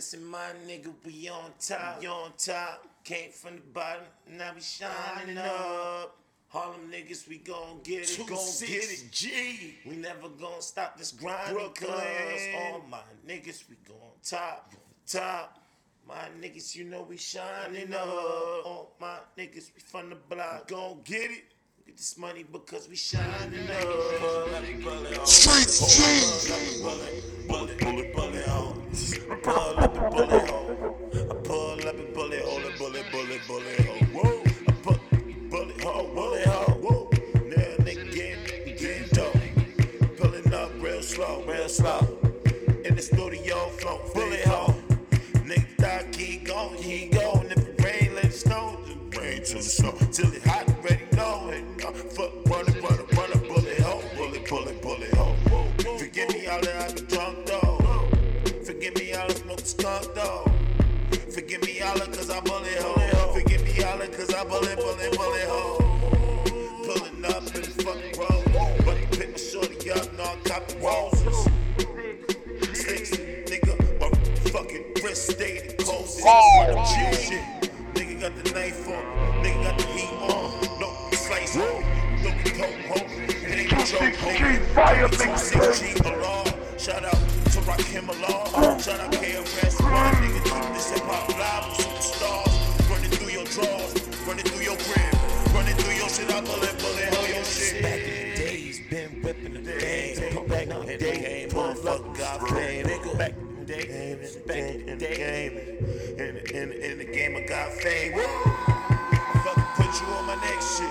Listen, my nigga, we on top, we on top. Came from the bottom, now we shining up. Harlem niggas, we gon' get it, gon' get it, G. We never gon' stop this grind, Brooklyn. All my niggas, we gon' top, top. My niggas, you know we shining up. All my niggas, we from the block, gon' get it. Get this money because we shining up. Straight G. slow. In the studio, flow, bullet hole. Nigga thought keep going, keep going. If it rain, let it snow. Just rain till the snow, till it hot, ready, know it. Uh, fuck, run it, run it, run it, bullet hole, bullet, bullet, bullet hole. Forgive me all that I be drunk though. Forgive me all the smoke skunk though. Forgive me all that cause I bullet hole. Forgive me all that cause I bullet, bullet, bullet hole. Pulling up in the fucking road. But to pick my shorty up, no, I'm roses. Six, Nigga got the knife on. Nigga got the heat on. No slice on. Don't be cold home. It ain't a joke. nigga. fire, Two six G alarm. Shout out to Rakim Alarm. Shout out KRS One. Nigga keep this hip hop live with superstars. Running through your drawers. Running through your crib. Running through your shit. I bullet, bullet, hell your shit. Back in the days, been whipping the days. Back in the days. Motherfucker got. Nigga, back in the days. Back in the game thing. Woo! I'm put you on my next shit.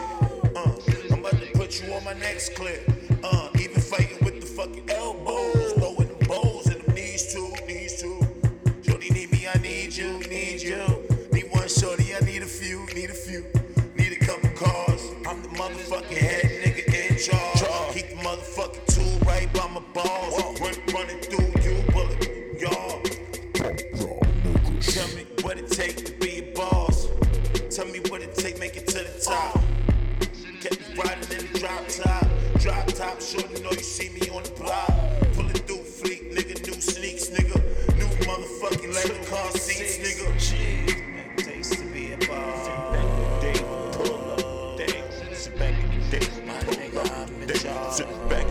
Uh, I'm about to put you on my next clip. Uh, even fighting with the fucking elbows, throwing them bowls and them knees too, knees too. Shorty need me, I need you, need you. Need one shorty, I need a few, need a few. Need a couple cars. I'm the motherfucking head nigga in charge. Keep the motherfucking tool right by my balls. Run, running through you, bullet, y'all. Tell me what it takes. drop top, drop top, short know you see me on the block. Pullin' through fleet, nigga, new sneaks, nigga, new motherfucking leather car seats, nigga. Jeez, man, taste to be a ball. Back in the day, pull up, day, back in the day, my nigga, I'm in charge.